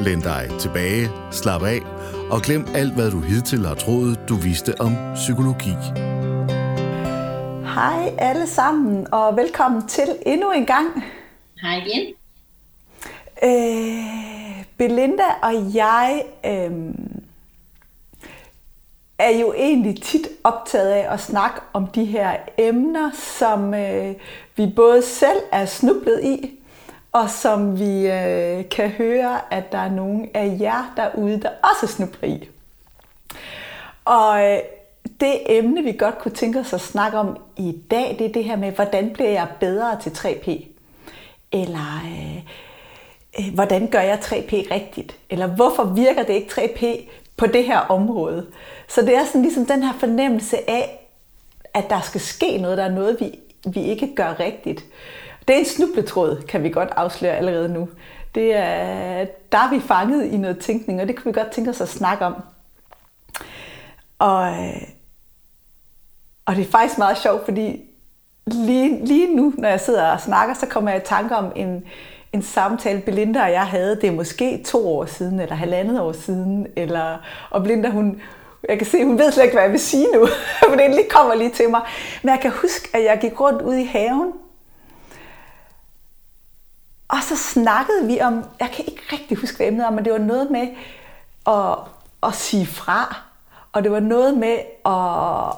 Læn dig tilbage, slap af og glem alt, hvad du hidtil har troet, du vidste om psykologi. Hej alle sammen, og velkommen til endnu en gang. Hej igen. Øh, Belinda og jeg øh, er jo egentlig tit optaget af at snakke om de her emner, som øh, vi både selv er snublet i, og som vi øh, kan høre, at der er nogen af jer derude, der også snubler i. Og øh, det emne, vi godt kunne tænke os at snakke om i dag, det er det her med, hvordan bliver jeg bedre til 3P? Eller øh, øh, hvordan gør jeg 3P rigtigt? Eller hvorfor virker det ikke 3P på det her område? Så det er sådan ligesom den her fornemmelse af, at der skal ske noget, der er noget, vi, vi ikke gør rigtigt. Det er en snubletråd, kan vi godt afsløre allerede nu. Det er, der er vi fanget i noget tænkning, og det kan vi godt tænke os at snakke om. Og, øh, og det er faktisk meget sjovt, fordi lige, lige nu, når jeg sidder og snakker, så kommer jeg i tanke om en, en samtale, Belinda og jeg havde. Det er måske to år siden, eller halvandet år siden. Eller, og Belinda, hun, jeg kan se, hun ved slet ikke, hvad jeg vil sige nu, for det lige kommer lige til mig. Men jeg kan huske, at jeg gik rundt ude i haven, og så snakkede vi om, jeg kan ikke rigtig huske, hvad emnet var, men det var noget med at, at sige fra. Og det var noget med at,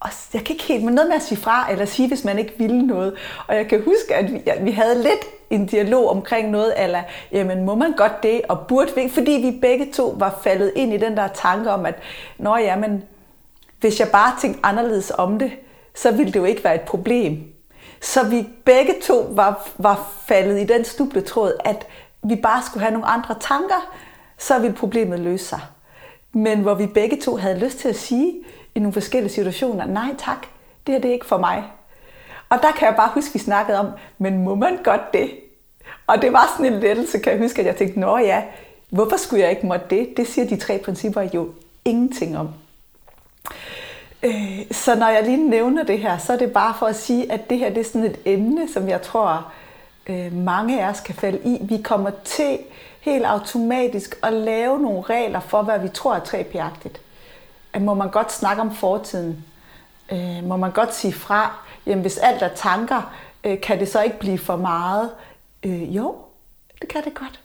og jeg kan ikke helt, men noget med at sige fra, eller sige, hvis man ikke ville noget. Og jeg kan huske, at vi, at vi havde lidt en dialog omkring noget, eller jamen må man godt det, og burde vi fordi vi begge to var faldet ind i den der tanke om, at nå ja, men hvis jeg bare tænkte anderledes om det, så ville det jo ikke være et problem. Så vi begge to var, var faldet i den stubletråd, at vi bare skulle have nogle andre tanker, så ville problemet løse sig. Men hvor vi begge to havde lyst til at sige i nogle forskellige situationer, nej tak, det her det er ikke for mig. Og der kan jeg bare huske, at vi snakkede om, men må man godt det? Og det var sådan en lettelse, kan jeg huske, at jeg tænkte, nå ja, hvorfor skulle jeg ikke måtte det? Det siger de tre principper jo ingenting om. Øh, så når jeg lige nævner det her, så er det bare for at sige, at det her det er sådan et emne, som jeg tror, øh, mange af os kan falde i. Vi kommer til helt automatisk at lave nogle regler for, hvad vi tror er 3P-agtigt. Må man godt snakke om fortiden? Øh, må man godt sige fra? Jamen hvis alt er tanker, øh, kan det så ikke blive for meget? Øh, jo, det kan det godt.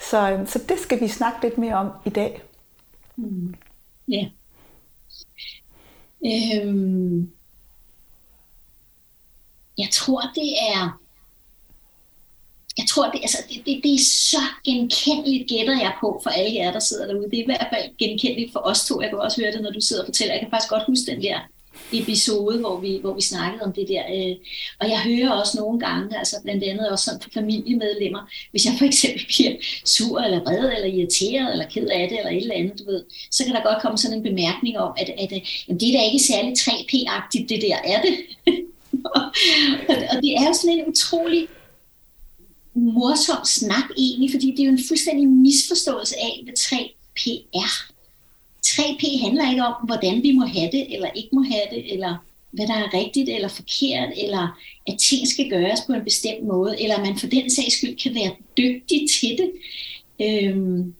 Så, øh, så det skal vi snakke lidt mere om i dag. Mm. Ja. Yeah. Øhm, jeg tror, det er jeg tror, det, altså, det, det, det er så genkendeligt, gætter jeg på for alle jer, der sidder derude. Det er i hvert fald genkendeligt for os to. Jeg kan også høre det, når du sidder og fortæller. Jeg kan faktisk godt huske den der episode, hvor vi, hvor vi snakkede om det der. Øh, og jeg hører også nogle gange, altså blandt andet også sådan for familiemedlemmer, hvis jeg for eksempel bliver sur eller vred eller irriteret eller ked af det eller et eller andet, du ved, så kan der godt komme sådan en bemærkning om, at, at, øh, at det er da ikke særlig 3P-agtigt, det der er det. og det er jo sådan en utrolig morsom snak egentlig, fordi det er jo en fuldstændig misforståelse af, hvad 3P er. 3P handler ikke om, hvordan vi må have det, eller ikke må have det, eller hvad der er rigtigt eller forkert, eller at ting skal gøres på en bestemt måde, eller at man for den sags skyld kan være dygtig til det. Øhm,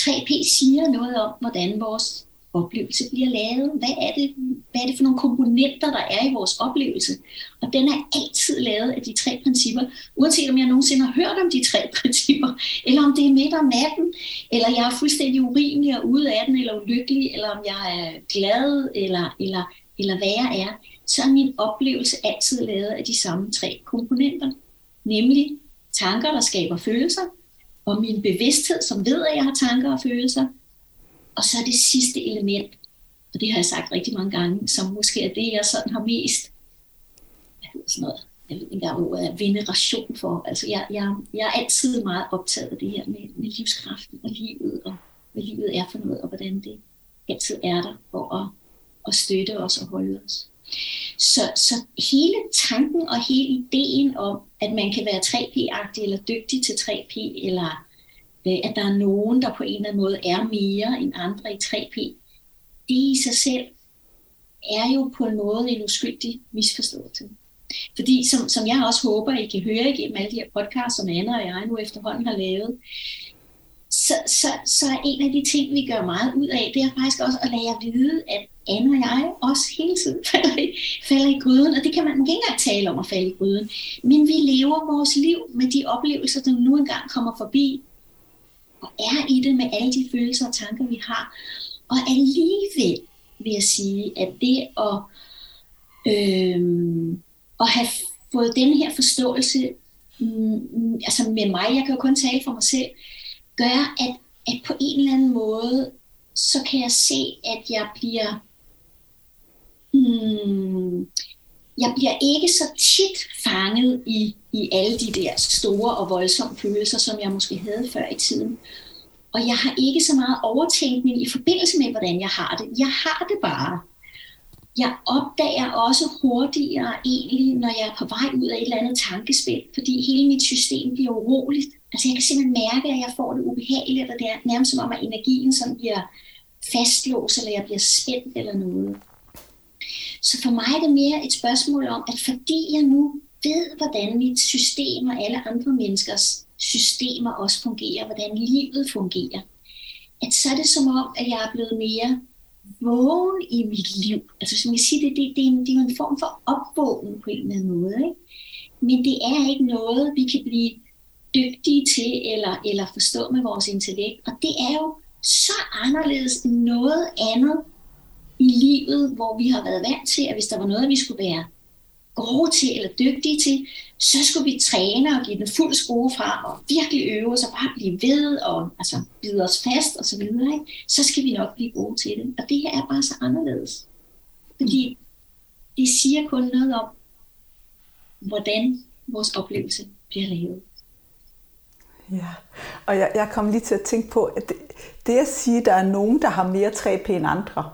3P siger noget om, hvordan vores oplevelse bliver lavet. Hvad er, det, hvad er det for nogle komponenter, der er i vores oplevelse? Og den er altid lavet af de tre principper, uanset om jeg nogensinde har hørt om de tre principper, eller om det er midt om natten, eller jeg er fuldstændig urimelig og ude af den, eller ulykkelig, eller om jeg er glad, eller, eller, eller hvad jeg er, så er min oplevelse altid lavet af de samme tre komponenter, nemlig tanker, der skaber følelser, og min bevidsthed, som ved, at jeg har tanker og følelser, og så det sidste element, og det har jeg sagt rigtig mange gange, som måske er det, jeg sådan har mest, hvad hedder sådan noget, jeg ved ikke engang ordet er, veneration for. Altså jeg, jeg, jeg er altid meget optaget af det her med, med livskraften og livet, og hvad livet er for noget, og hvordan det altid er der for at, at støtte os og holde os. Så, så hele tanken og hele ideen om, at man kan være 3P-agtig eller dygtig til 3P, eller at der er nogen, der på en eller anden måde er mere end andre i 3P, det i sig selv er jo på en måde en uskyldig misforståelse. Fordi som, som jeg også håber, I kan høre igennem alle de her podcasts, som Anna og jeg nu efterhånden har lavet, så, så, så er en af de ting, vi gør meget ud af, det er faktisk også at lade jer vide, at Anne og jeg også hele tiden falder i, falder i gryden, og det kan man ikke engang tale om at falde i gryden. Men vi lever vores liv med de oplevelser, der nu engang kommer forbi, og er i det med alle de følelser og tanker, vi har. Og alligevel vil jeg sige, at det at, øh, at have fået den her forståelse mm, mm, altså med mig, jeg kan jo kun tale for mig selv, gør, at, at på en eller anden måde, så kan jeg se, at jeg bliver Mm, jeg bliver ikke så tit fanget i, i alle de der store og voldsomme følelser, som jeg måske havde før i tiden. Og jeg har ikke så meget overtænkning i forbindelse med, hvordan jeg har det. Jeg har det bare. Jeg opdager også hurtigere egentlig, når jeg er på vej ud af et eller andet tankespil, fordi hele mit system bliver uroligt. Altså jeg kan simpelthen mærke, at jeg får det ubehageligt, og det er nærmest som om, at energien sådan bliver fastlåst, eller jeg bliver spændt eller noget. Så for mig er det mere et spørgsmål om, at fordi jeg nu ved, hvordan mit system og alle andre menneskers systemer også fungerer, hvordan livet fungerer, at så er det som om, at jeg er blevet mere vågen i mit liv. Altså som jeg siger, det, det, det, er, en, det er en form for opvågning på en eller anden måde. Ikke? Men det er ikke noget, vi kan blive dygtige til eller, eller forstå med vores intellekt. Og det er jo så anderledes end noget andet, i livet, hvor vi har været vant til, at hvis der var noget, vi skulle være gode til eller dygtige til, så skulle vi træne og give den fuld skrue fra og virkelig øve os og bare blive ved og altså, bide os fast og så videre. Ikke? Så skal vi nok blive gode til det. Og det her er bare så anderledes. Fordi det siger kun noget om, hvordan vores oplevelse bliver lavet. Ja, og jeg, jeg kom lige til at tænke på, at det, det at sige, at der er nogen, der har mere træ end andre,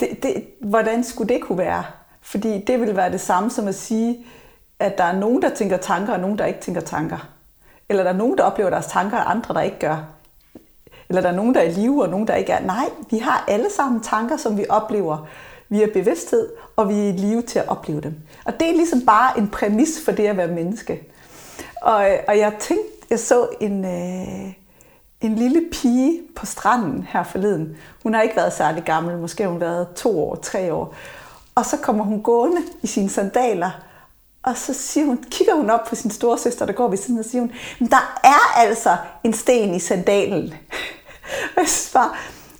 det, det, hvordan skulle det kunne være? Fordi det vil være det samme som at sige, at der er nogen, der tænker tanker, og nogen, der ikke tænker tanker. Eller der er nogen, der oplever deres tanker, og andre, der ikke gør. Eller der er nogen, der er i live, og nogen, der ikke er. Nej, vi har alle sammen tanker, som vi oplever via bevidsthed, og vi er i live til at opleve dem. Og det er ligesom bare en præmis for det at være menneske. Og, og jeg tænkte, jeg så en, øh, en lille pige på stranden her forleden. Hun har ikke været særlig gammel, måske har hun været to år, tre år. Og så kommer hun gående i sine sandaler, og så siger hun, kigger hun op på sin store søster, der går ved siden, og siger hun, men der er altså en sten i sandalen. og jeg bare,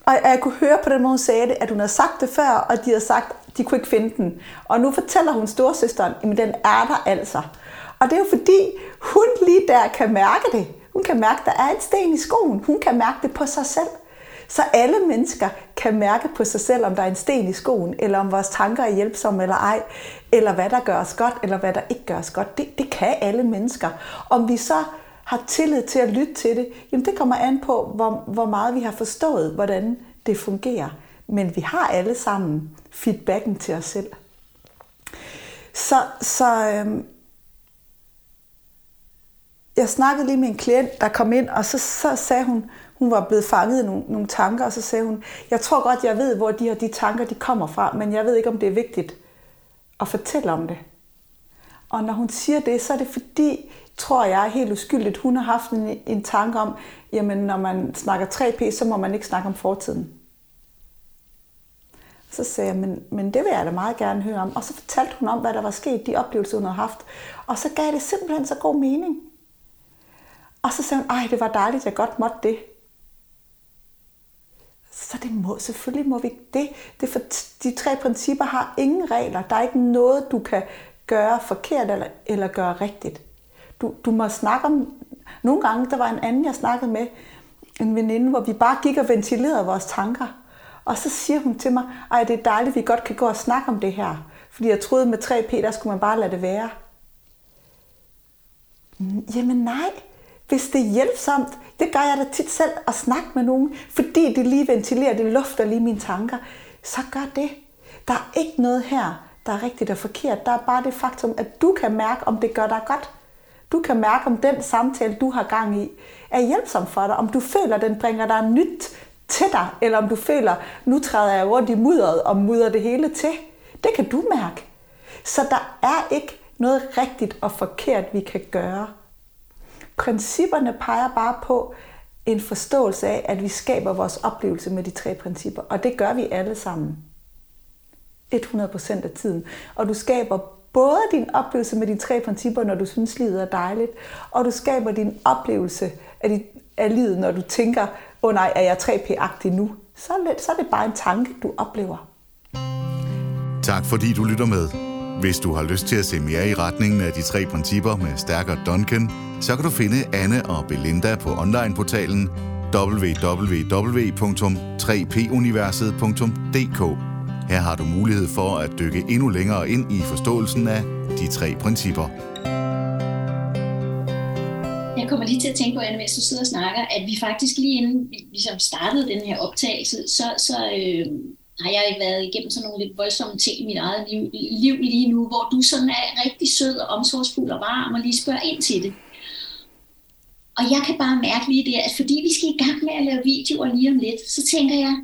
og jeg kunne høre på den måde, hun sagde det, at hun havde sagt det før, og de havde sagt, de kunne ikke finde den. Og nu fortæller hun storsøsteren, at den er der altså. Og det er jo fordi, hun lige der kan mærke det. Hun kan mærke, at der er en sten i skoen. Hun kan mærke det på sig selv. Så alle mennesker kan mærke på sig selv, om der er en sten i skoen, eller om vores tanker er hjælpsomme eller ej, eller hvad der gør os godt, eller hvad der ikke gør os godt. Det, det kan alle mennesker. Om vi så har tillid til at lytte til det, jamen det kommer an på, hvor, hvor meget vi har forstået, hvordan det fungerer. Men vi har alle sammen feedbacken til os selv. Så, så øhm, jeg snakkede lige med en klient, der kom ind, og så, så sagde hun, hun var blevet fanget i nogle, nogle tanker, og så sagde hun, jeg tror godt, jeg ved, hvor de her de tanker de kommer fra, men jeg ved ikke, om det er vigtigt at fortælle om det. Og når hun siger det, så er det fordi, tror jeg helt uskyldigt, hun har haft en, en tanke om, jamen når man snakker 3P, så må man ikke snakke om fortiden. Så sagde jeg, men, men det vil jeg da meget gerne høre om. Og så fortalte hun om, hvad der var sket, de oplevelser, hun havde haft. Og så gav det simpelthen så god mening. Og så sagde hun, ej, det var dejligt, jeg godt måtte det. Så det må, selvfølgelig må vi det. det for, de tre principper har ingen regler. Der er ikke noget, du kan gøre forkert eller, eller gøre rigtigt. Du, du må snakke om... Nogle gange, der var en anden, jeg snakkede med, en veninde, hvor vi bare gik og ventilerede vores tanker. Og så siger hun til mig, ej, det er dejligt, vi godt kan gå og snakke om det her. Fordi jeg troede med 3P, der skulle man bare lade det være. Jamen nej, hvis det er hjælpsomt, det gør jeg da tit selv at snakke med nogen, fordi det lige ventilerer, det lufter lige mine tanker, så gør det. Der er ikke noget her, der er rigtigt og forkert. Der er bare det faktum, at du kan mærke, om det gør dig godt. Du kan mærke, om den samtale, du har gang i, er hjælpsom for dig. Om du føler, den bringer dig nyt til dig, eller om du føler, nu træder jeg rundt i mudderet og mudder det hele til. Det kan du mærke. Så der er ikke noget rigtigt og forkert, vi kan gøre. Principperne peger bare på en forståelse af, at vi skaber vores oplevelse med de tre principper, og det gør vi alle sammen. 100% af tiden. Og du skaber både din oplevelse med de tre principper, når du synes, livet er dejligt, og du skaber din oplevelse af, dit, af livet, når du tænker, åh oh nej, er jeg 3P-agtig nu? Så er, det, så er det bare en tanke, du oplever. Tak fordi du lytter med. Hvis du har lyst til at se mere i retningen af de tre principper med stærkere Duncan, så kan du finde Anne og Belinda på onlineportalen www.3puniverset.dk. Her har du mulighed for at dykke endnu længere ind i forståelsen af de tre principper. Jeg kommer lige til at tænke på, Anne, mens du sidder og snakker, at vi faktisk lige inden vi ligesom startede den her optagelse, så, så øh, har jeg været igennem sådan nogle lidt voldsomme ting i mit eget liv, liv lige nu, hvor du sådan er rigtig sød og omsorgsfuld og varm og lige spørger ind til det. Og jeg kan bare mærke lige det, at fordi vi skal i gang med at lave videoer lige om lidt, så tænker jeg,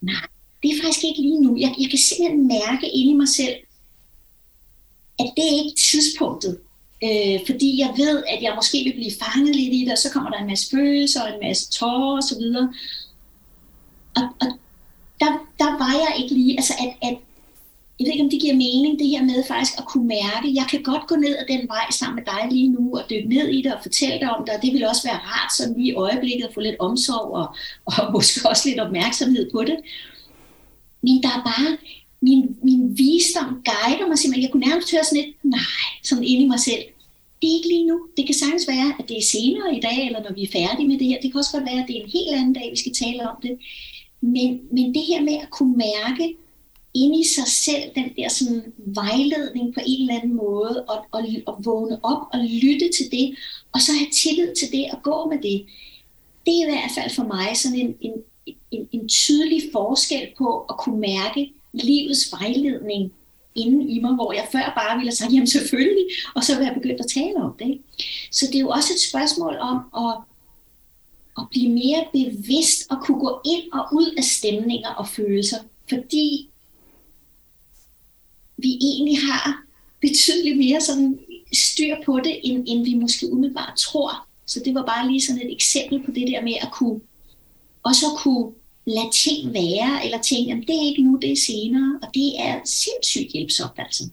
nej, det er faktisk ikke lige nu. Jeg, jeg kan simpelthen mærke inde i mig selv, at det er ikke tidspunktet. Øh, fordi jeg ved, at jeg måske vil blive fanget lidt i det, og så kommer der en masse følelser og en masse tårer osv. Og, og, der, der var jeg ikke lige, altså at, at jeg ved ikke, om det giver mening, det her med faktisk at kunne mærke, jeg kan godt gå ned ad den vej sammen med dig lige nu, og dykke ned i det og fortælle dig om det, og det vil også være rart sådan lige i øjeblikket at få lidt omsorg og, og måske også lidt opmærksomhed på det. Men der er bare, min, min visdom guider mig simpelthen. Jeg kunne nærmest høre sådan lidt, nej, sådan inde i mig selv. Det er ikke lige nu. Det kan sagtens være, at det er senere i dag, eller når vi er færdige med det her. Det kan også godt være, at det er en helt anden dag, vi skal tale om det. Men, men det her med at kunne mærke inde i sig selv, den der sådan vejledning på en eller anden måde, og, og, og vågne op og lytte til det, og så have tillid til det og gå med det. Det er i hvert fald for mig sådan en, en, en, en tydelig forskel på at kunne mærke livets vejledning inden i mig, hvor jeg før bare ville have sagt, jamen selvfølgelig, og så være begyndt at tale om det. Så det er jo også et spørgsmål om at, at blive mere bevidst og kunne gå ind og ud af stemninger og følelser, fordi vi egentlig har betydeligt mere sådan styr på det, end, end vi måske umiddelbart tror. Så det var bare lige sådan et eksempel på det der med at kunne også at kunne lade ting være, eller tænke, at det er ikke nu, det er senere, og det er sindssygt hjælpsomt altså.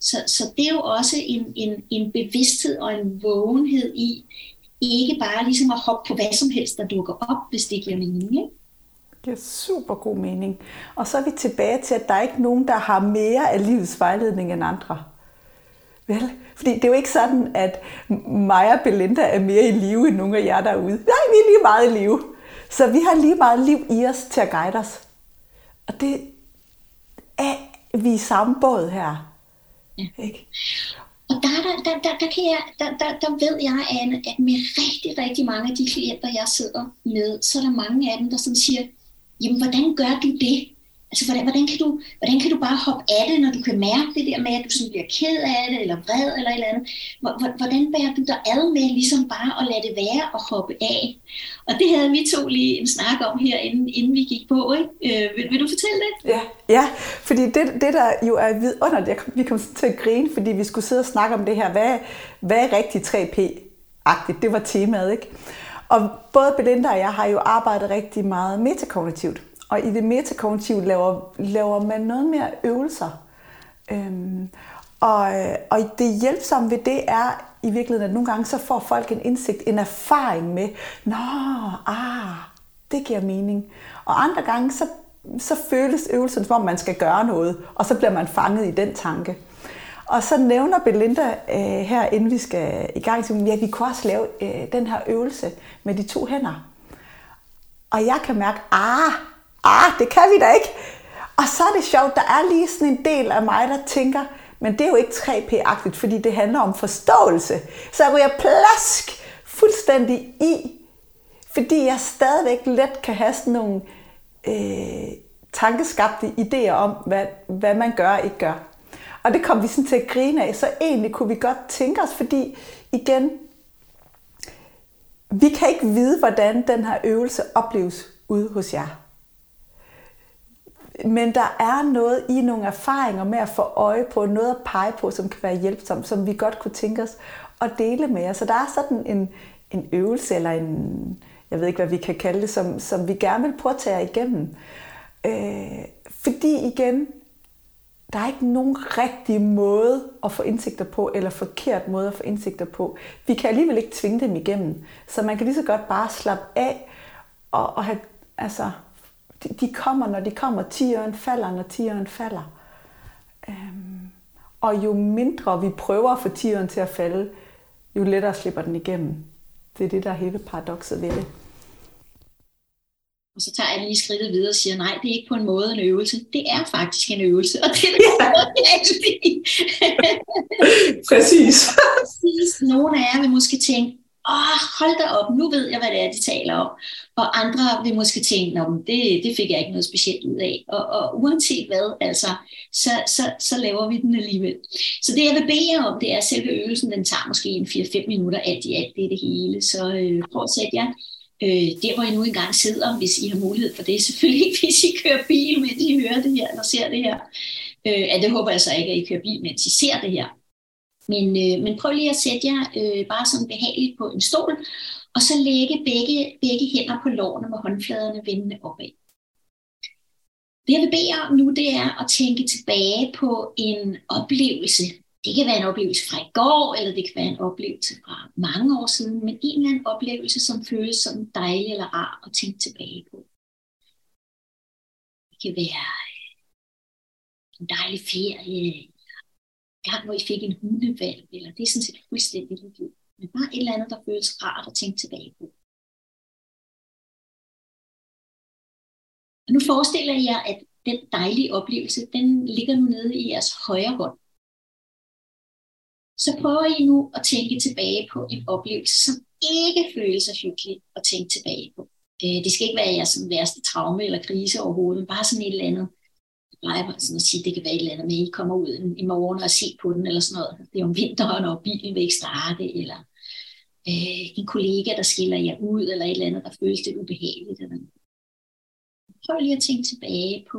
Så, så det er jo også en, en, en bevidsthed og en vågenhed i, ikke bare ligesom at hoppe på hvad som helst, der dukker op, hvis det giver mening. Ikke? Det giver super god mening. Og så er vi tilbage til, at der er ikke nogen, der har mere af livets vejledning end andre. Vel? Fordi det er jo ikke sådan, at mig og Belinda er mere i live end nogen af jer derude. Nej, vi er lige meget i live. Så vi har lige meget liv i os til at guide os. Og det er vi i samme båd her. Ja. Ikke? Og der, der, der, der, der, kan jeg, der, der, der ved jeg, Anne, at med rigtig, rigtig mange af de klienter, jeg sidder med, så er der mange af dem, der sådan siger, jamen hvordan gør du det? Altså, hvordan, hvordan, kan du, hvordan kan du bare hoppe af det, når du kan mærke det der med, at du sådan bliver ked af det, eller vred, eller et eller andet? Hvordan bærer du dig ad med ligesom bare at lade det være og hoppe af? Og det havde vi to lige en snak om her, inden, inden vi gik på. Ikke? Øh, vil, vil du fortælle det? Ja, ja fordi det, det der jo er vidunderligt, vi kom til at grine, fordi vi skulle sidde og snakke om det her. Hvad, hvad er rigtig 3P-agtigt? Det var temaet, ikke? Og både Belinda og jeg har jo arbejdet rigtig meget metakognitivt. Og i det metakognitive laver, laver man noget mere øvelser. Øhm, og, øh, og det hjælpsomme ved det er i virkeligheden, at nogle gange så får folk en indsigt, en erfaring med, nå, ah, det giver mening. Og andre gange så, så føles øvelsen, som om man skal gøre noget, og så bliver man fanget i den tanke. Og så nævner Belinda øh, her, inden vi skal i gang, at ja, vi kunne også lave øh, den her øvelse med de to hænder. Og jeg kan mærke, ah, ah, det kan vi da ikke. Og så er det sjovt, der er lige sådan en del af mig, der tænker, men det er jo ikke 3P-agtigt, fordi det handler om forståelse. Så jeg ryger plask fuldstændig i, fordi jeg stadigvæk let kan have sådan nogle øh, tankeskabte idéer om, hvad, hvad man gør og ikke gør. Og det kom vi sådan til at grine af, så egentlig kunne vi godt tænke os, fordi igen, vi kan ikke vide, hvordan den her øvelse opleves ude hos jer. Men der er noget i nogle erfaringer med at få øje på, noget at pege på, som kan være hjælpsomt, som vi godt kunne tænke os at dele med jer. Så der er sådan en, en øvelse, eller en, jeg ved ikke, hvad vi kan kalde det, som, som vi gerne vil prøve at tage igennem. Øh, fordi igen, der er ikke nogen rigtig måde at få indsigter på, eller forkert måde at få indsigter på. Vi kan alligevel ikke tvinge dem igennem. Så man kan lige så godt bare slappe af og, og have, altså, de, de kommer, når de kommer. Tiøren falder, når tiøren falder. Øhm, og jo mindre vi prøver at få tiøren til at falde, jo lettere slipper den igennem. Det er det, der er hele paradokset ved det. Og så tager jeg lige skridtet videre og siger, nej, det er ikke på en måde en øvelse. Det er faktisk en øvelse, og det er det, Præcis. Præcis. Nogle af jer vil måske tænke, åh, hold da op, nu ved jeg, hvad det er, de taler om. Og andre vil måske tænke, om det, det fik jeg ikke noget specielt ud af. Og, og uanset hvad, altså, så, så, så laver vi den alligevel. Så det, jeg vil bede jer om, det er, at selve øvelsen, den tager måske en 4-5 minutter, alt i alt, det er det hele. Så øh, prøv at sætte jer øh, der hvor I nu engang sidder, hvis I har mulighed for det. Selvfølgelig ikke, hvis I kører bil, mens I hører det her, eller ser det her. Øh, ja, det håber jeg så ikke, at I kører bil, mens I ser det her. Men, øh, men prøv lige at sætte jer øh, bare sådan behageligt på en stol, og så lægge begge, begge hænder på lårene med håndfladerne vendende opad. Det jeg vil bede jer om nu, det er at tænke tilbage på en oplevelse, det kan være en oplevelse fra i går, eller det kan være en oplevelse fra mange år siden, men en eller anden oplevelse, som føles som dejlig eller rar at tænke tilbage på. Det kan være øh, en dejlig ferie, gang, hvor I fik en hundevalg, eller det er sådan set fuldstændig ligegyldigt. Men bare et eller andet, der føles rart at tænke tilbage på. Og nu forestiller jeg jer, at den dejlige oplevelse, den ligger nu nede i jeres højre hånd så prøver I nu at tænke tilbage på en oplevelse, som ikke føles så hyggelig at tænke tilbage på. Øh, det skal ikke være jeres værste traume eller krise overhovedet, men bare sådan et eller andet. Plejer sådan at sige, at det kan være et eller andet med, at I kommer ud i morgen og ser på den, eller sådan noget. Det er om vinteren, og bilen vil ikke starte, eller øh, en kollega, der skiller jer ud, eller et eller andet, der føles lidt ubehageligt. Eller Prøv lige at tænke tilbage på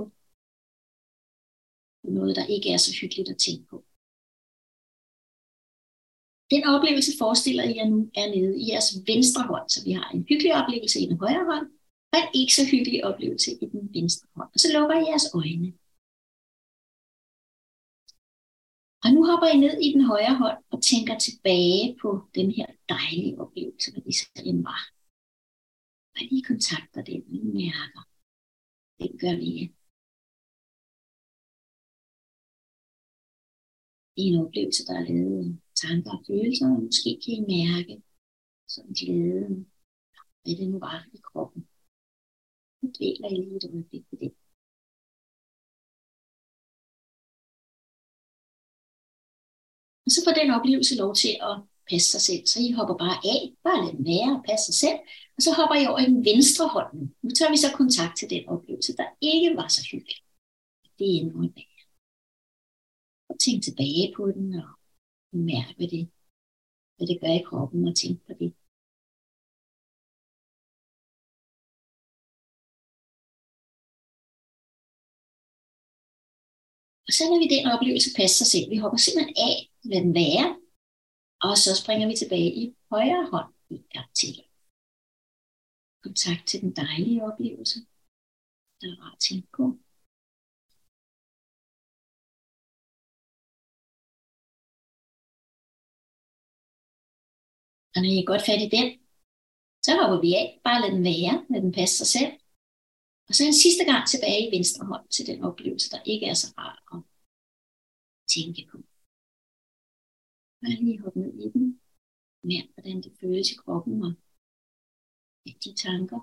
noget, der ikke er så hyggeligt at tænke på. Den oplevelse forestiller I jer nu er nede i jeres venstre hånd, så vi har en hyggelig oplevelse i den højre hånd, og en ikke så hyggelig oplevelse i den venstre hånd. Og så lukker I jeres øjne. Og nu hopper I ned i den højre hånd og tænker tilbage på den her dejlige oplevelse, hvad det så end var. Og I kontakter den, I mærker. Det gør vi. Det er en oplevelse, der er lavet tanker og følelser, og måske kan I mærke sådan glæden, hvad det nu var i kroppen. Nu dvæler I lige et øjeblik ved det. Og så får den oplevelse lov til at passe sig selv. Så I hopper bare af, bare lad den være og passe sig selv. Og så hopper I over i den venstre hånd nu. Nu tager vi så kontakt til den oplevelse, der ikke var så hyggelig. Det er endnu en værre. Og tænk tilbage på den, og mærke, hvad det, hvad det gør i kroppen og tænk på det. Og så lader vi den oplevelse passe sig selv. Vi hopper simpelthen af, hvad den være, og så springer vi tilbage i højre hånd i gang til. Kontakt til den dejlige oplevelse, der er rart til på. Og når I er godt fat i den, så hopper vi af. Bare lad den være, lad den passe sig selv. Og så en sidste gang tilbage i venstre hånd til den oplevelse, der ikke er så rar at tænke på. Og lige hoppe ned i den. Mærk, hvordan det føles i kroppen og de tanker.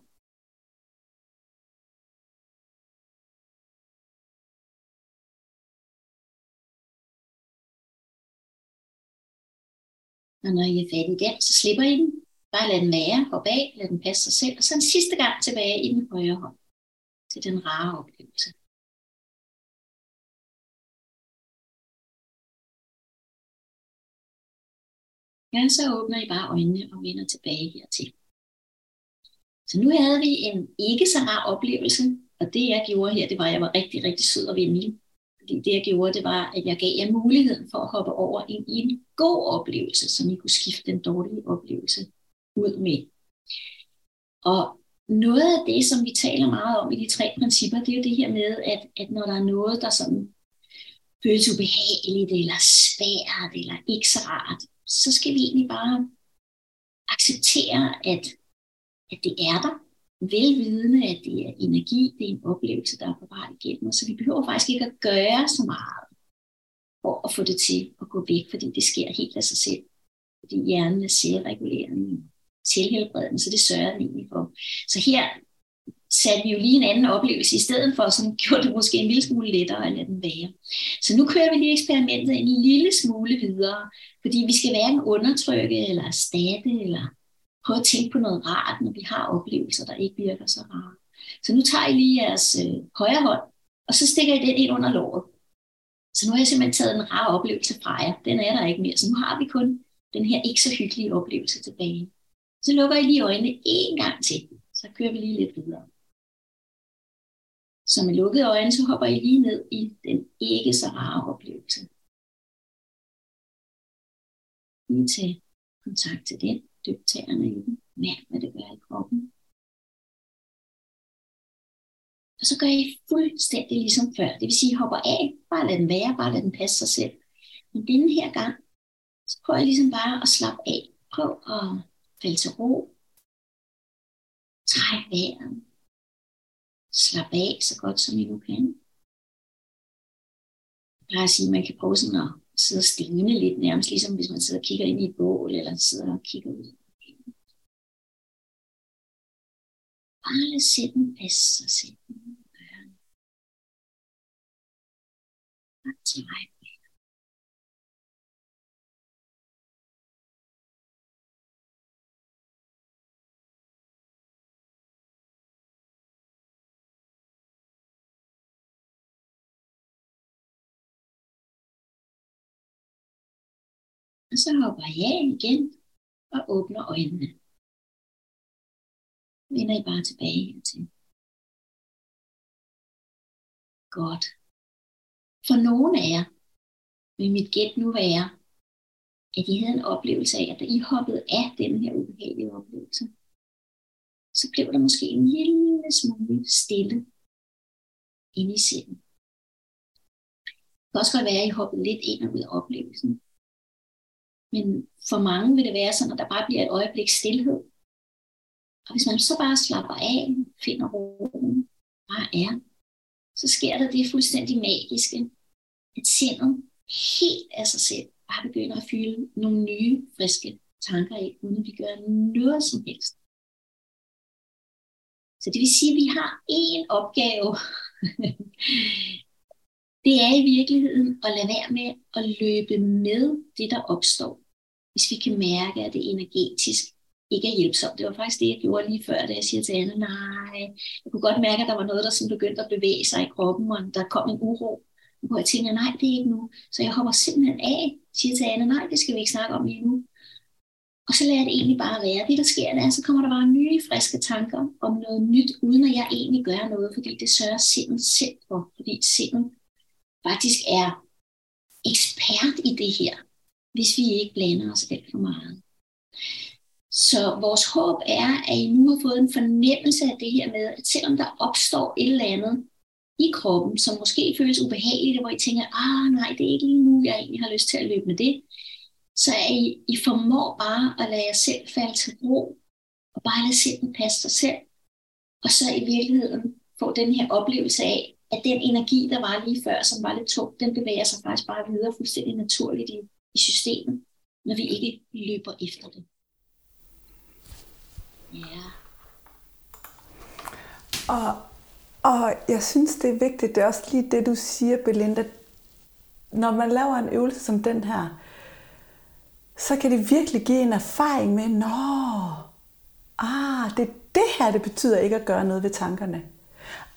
Og når I er fat i den, så slipper I den, Bare lad den være, hoppe af, lad den passe sig selv, og så en sidste gang tilbage i den højre hånd til den rare oplevelse. Ja, så åbner I bare øjnene og vender tilbage hertil. Så nu havde vi en ikke så rar oplevelse, og det jeg gjorde her, det var, at jeg var rigtig, rigtig sød og venlig. Fordi det jeg gjorde, det var, at jeg gav jer muligheden for at hoppe over ind i en god oplevelse, som I kunne skifte den dårlige oplevelse ud med. Og noget af det, som vi taler meget om i de tre principper, det er jo det her med, at, at når der er noget, der sådan føles ubehageligt, eller svært, eller ikke så rart, så skal vi egentlig bare acceptere, at, at det er der, velvidende, at det er energi, det er en oplevelse, der er på vej igennem. Så vi behøver faktisk ikke at gøre så meget for at få det til at gå væk, fordi det sker helt af sig selv. Fordi hjernen er selvregulerende, tilhelbredende, så det sørger vi egentlig for. Så her satte vi jo lige en anden oplevelse i stedet for, som gjorde det måske en lille smule lettere at lade den være. Så nu kører vi lige eksperimentet en lille smule videre, fordi vi skal hverken undertrykke eller erstatte eller prøve at tænke på noget rart, når vi har oplevelser, der ikke virker så rare. Så nu tager I lige jeres øh, højre hånd, og så stikker I den ind under låret. Så nu har jeg simpelthen taget en rar oplevelse fra jer. Den er der ikke mere, så nu har vi kun den her ikke så hyggelige oplevelse tilbage. Så lukker I lige øjnene en gang til, så kører vi lige lidt videre. Så med lukkede øjne, så hopper I lige ned i den ikke så rare oplevelse. Lige til kontakt til den. Dyb tæerne i den. Mærk, hvad det gør i kroppen. Og så gør I fuldstændig ligesom før. Det vil sige, I hopper af. Bare lad den være. Bare lad den passe sig selv. Men denne her gang, så prøver jeg ligesom bare at slappe af. Prøv at Fald til ro. Træk vejret. Slap af så godt som I nu kan. Jeg plejer at sige, at man kan prøve sådan at sidde og stene lidt, nærmest ligesom hvis man sidder og kigger ind i et bål, eller sidder og kigger ud. Bare lad sætten passe sig selv. Tak til mig. Og så hopper jeg af igen og åbner øjnene. Vender I bare tilbage hertil. Godt. For nogle af jer vil mit gæt nu være, at I havde en oplevelse af, at da I hoppede af den her ubehagelige oplevelse, så blev der måske en lille smule stille inde i sinden. Det kan også godt være, at I hoppede lidt ind og ud af oplevelsen. Men for mange vil det være sådan, at der bare bliver et øjeblik stillhed. Og hvis man så bare slapper af, finder roen, bare er, så sker der det fuldstændig magiske, at sindet helt af sig selv bare begynder at fylde nogle nye, friske tanker ind, uden at vi gør noget som helst. Så det vil sige, at vi har én opgave. det er i virkeligheden at lade være med at løbe med det, der opstår hvis vi kan mærke, at det energetisk ikke er hjælpsomt. Det var faktisk det, jeg gjorde lige før, da jeg siger til Anne, nej, jeg kunne godt mærke, at der var noget, der sådan begyndte at bevæge sig i kroppen, og der kom en uro, hvor jeg tænkte, nej, det er ikke nu. Så jeg hopper simpelthen af, siger til Anne, nej, det skal vi ikke snakke om lige nu. Og så lader det egentlig bare være. Det, der sker, der, så kommer der bare nye, friske tanker om noget nyt, uden at jeg egentlig gør noget, fordi det sørger sindet selv for. Fordi sindet faktisk er ekspert i det her hvis vi ikke blander os alt for meget. Så vores håb er, at I nu har fået en fornemmelse af det her med, at selvom der opstår et eller andet i kroppen, som måske føles ubehageligt, hvor I tænker, ah nej, det er ikke lige nu, jeg egentlig har lyst til at løbe med det, så er I, I formår bare at lade jer selv falde til ro, og bare lade sindet passe sig selv, og så i virkeligheden få den her oplevelse af, at den energi, der var lige før, som var lidt tung, den bevæger sig faktisk bare videre fuldstændig naturligt i, i systemet, når vi ikke løber efter det. Ja. Og, og jeg synes, det er vigtigt, det er også lige det, du siger, Belinda. Når man laver en øvelse som den her, så kan det virkelig give en erfaring med, nå, ah, det er det her, det betyder ikke at gøre noget ved tankerne.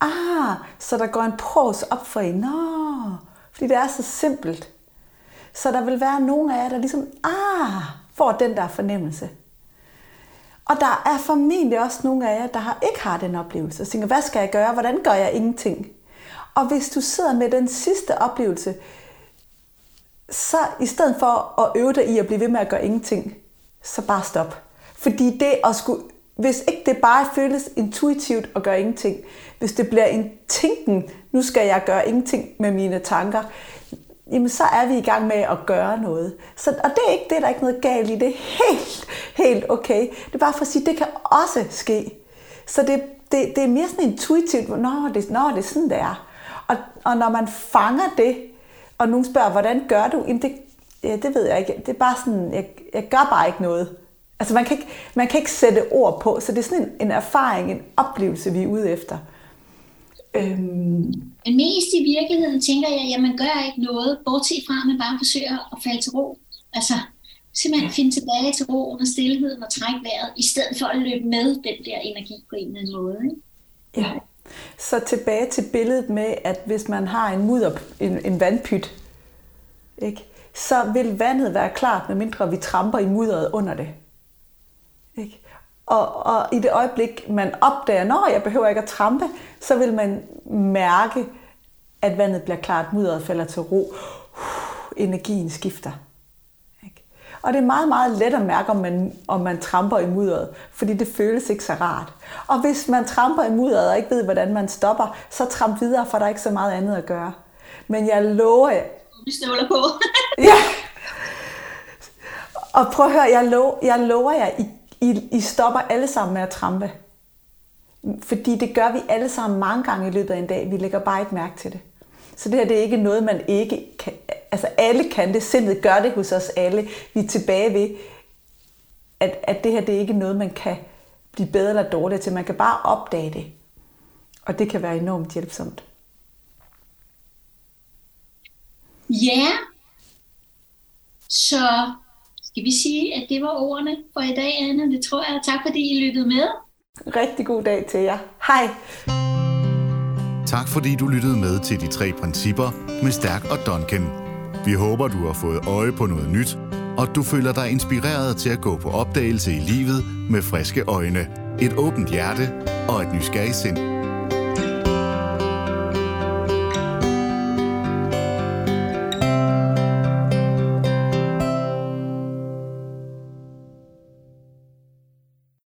Ah, så der går en pros op for en. Nå, fordi det er så simpelt. Så der vil være nogle af jer, der ligesom, ah, får den der fornemmelse. Og der er formentlig også nogle af jer, der har, ikke har den oplevelse, og tænker, hvad skal jeg gøre? Hvordan gør jeg ingenting? Og hvis du sidder med den sidste oplevelse, så i stedet for at øve dig i at blive ved med at gøre ingenting, så bare stop. Fordi det at skulle, hvis ikke det bare føles intuitivt at gøre ingenting, hvis det bliver en tænken, nu skal jeg gøre ingenting med mine tanker, jamen så er vi i gang med at gøre noget. Så, og det er ikke det, der er ikke noget galt i. Det er helt, helt okay. Det er bare for at sige, at det kan også ske. Så det, det, det er mere sådan intuitivt, når det, når det er sådan, det er. Og, og når man fanger det, og nogen spørger, hvordan gør du? Jamen det, ja, det ved jeg ikke. Det er bare sådan, jeg, jeg gør bare ikke noget. Altså man kan ikke, man kan ikke sætte ord på, så det er sådan en, en erfaring, en oplevelse, vi er ude efter. Øhm. Men mest i virkeligheden tænker jeg, at man gør ikke noget, bortset fra, at man bare forsøger at falde til ro. Altså simpelthen finde tilbage til roen og stillheden og trække vejret, i stedet for at løbe med den der energi på en eller anden måde. Ikke? Ja. Så tilbage til billedet med, at hvis man har en mudder, en, en vandpyt, ikke, så vil vandet være klart, medmindre vi tramper i mudderet under det. Og, og i det øjeblik, man opdager, når jeg behøver ikke at trampe, så vil man mærke, at vandet bliver klart, mudderet falder til ro, energien skifter. Ikke? Og det er meget, meget let at mærke, om man, om man tramper i mudderet, fordi det føles ikke så rart. Og hvis man tramper i mudderet og ikke ved, hvordan man stopper, så tramp videre, for der er ikke så meget andet at gøre. Men jeg lover. Vi støvler på. ja. Og prøv at høre, jeg, lo, jeg lover jer, I i, I stopper alle sammen med at trampe. Fordi det gør vi alle sammen mange gange i løbet af en dag. Vi lægger bare ikke mærke til det. Så det her det er ikke noget, man ikke kan... Altså alle kan det. Sindet gør det hos os alle. Vi er tilbage ved, at, at det her det er ikke noget, man kan blive bedre eller dårligere til. Man kan bare opdage det. Og det kan være enormt hjælpsomt. Ja. Så skal vi sige, at det var ordene for i dag, Anna? Det tror jeg. Tak fordi I lyttede med. Rigtig god dag til jer. Hej. Tak fordi du lyttede med til de tre principper med Stærk og Duncan. Vi håber, du har fået øje på noget nyt, og du føler dig inspireret til at gå på opdagelse i livet med friske øjne, et åbent hjerte og et nysgerrigt sind.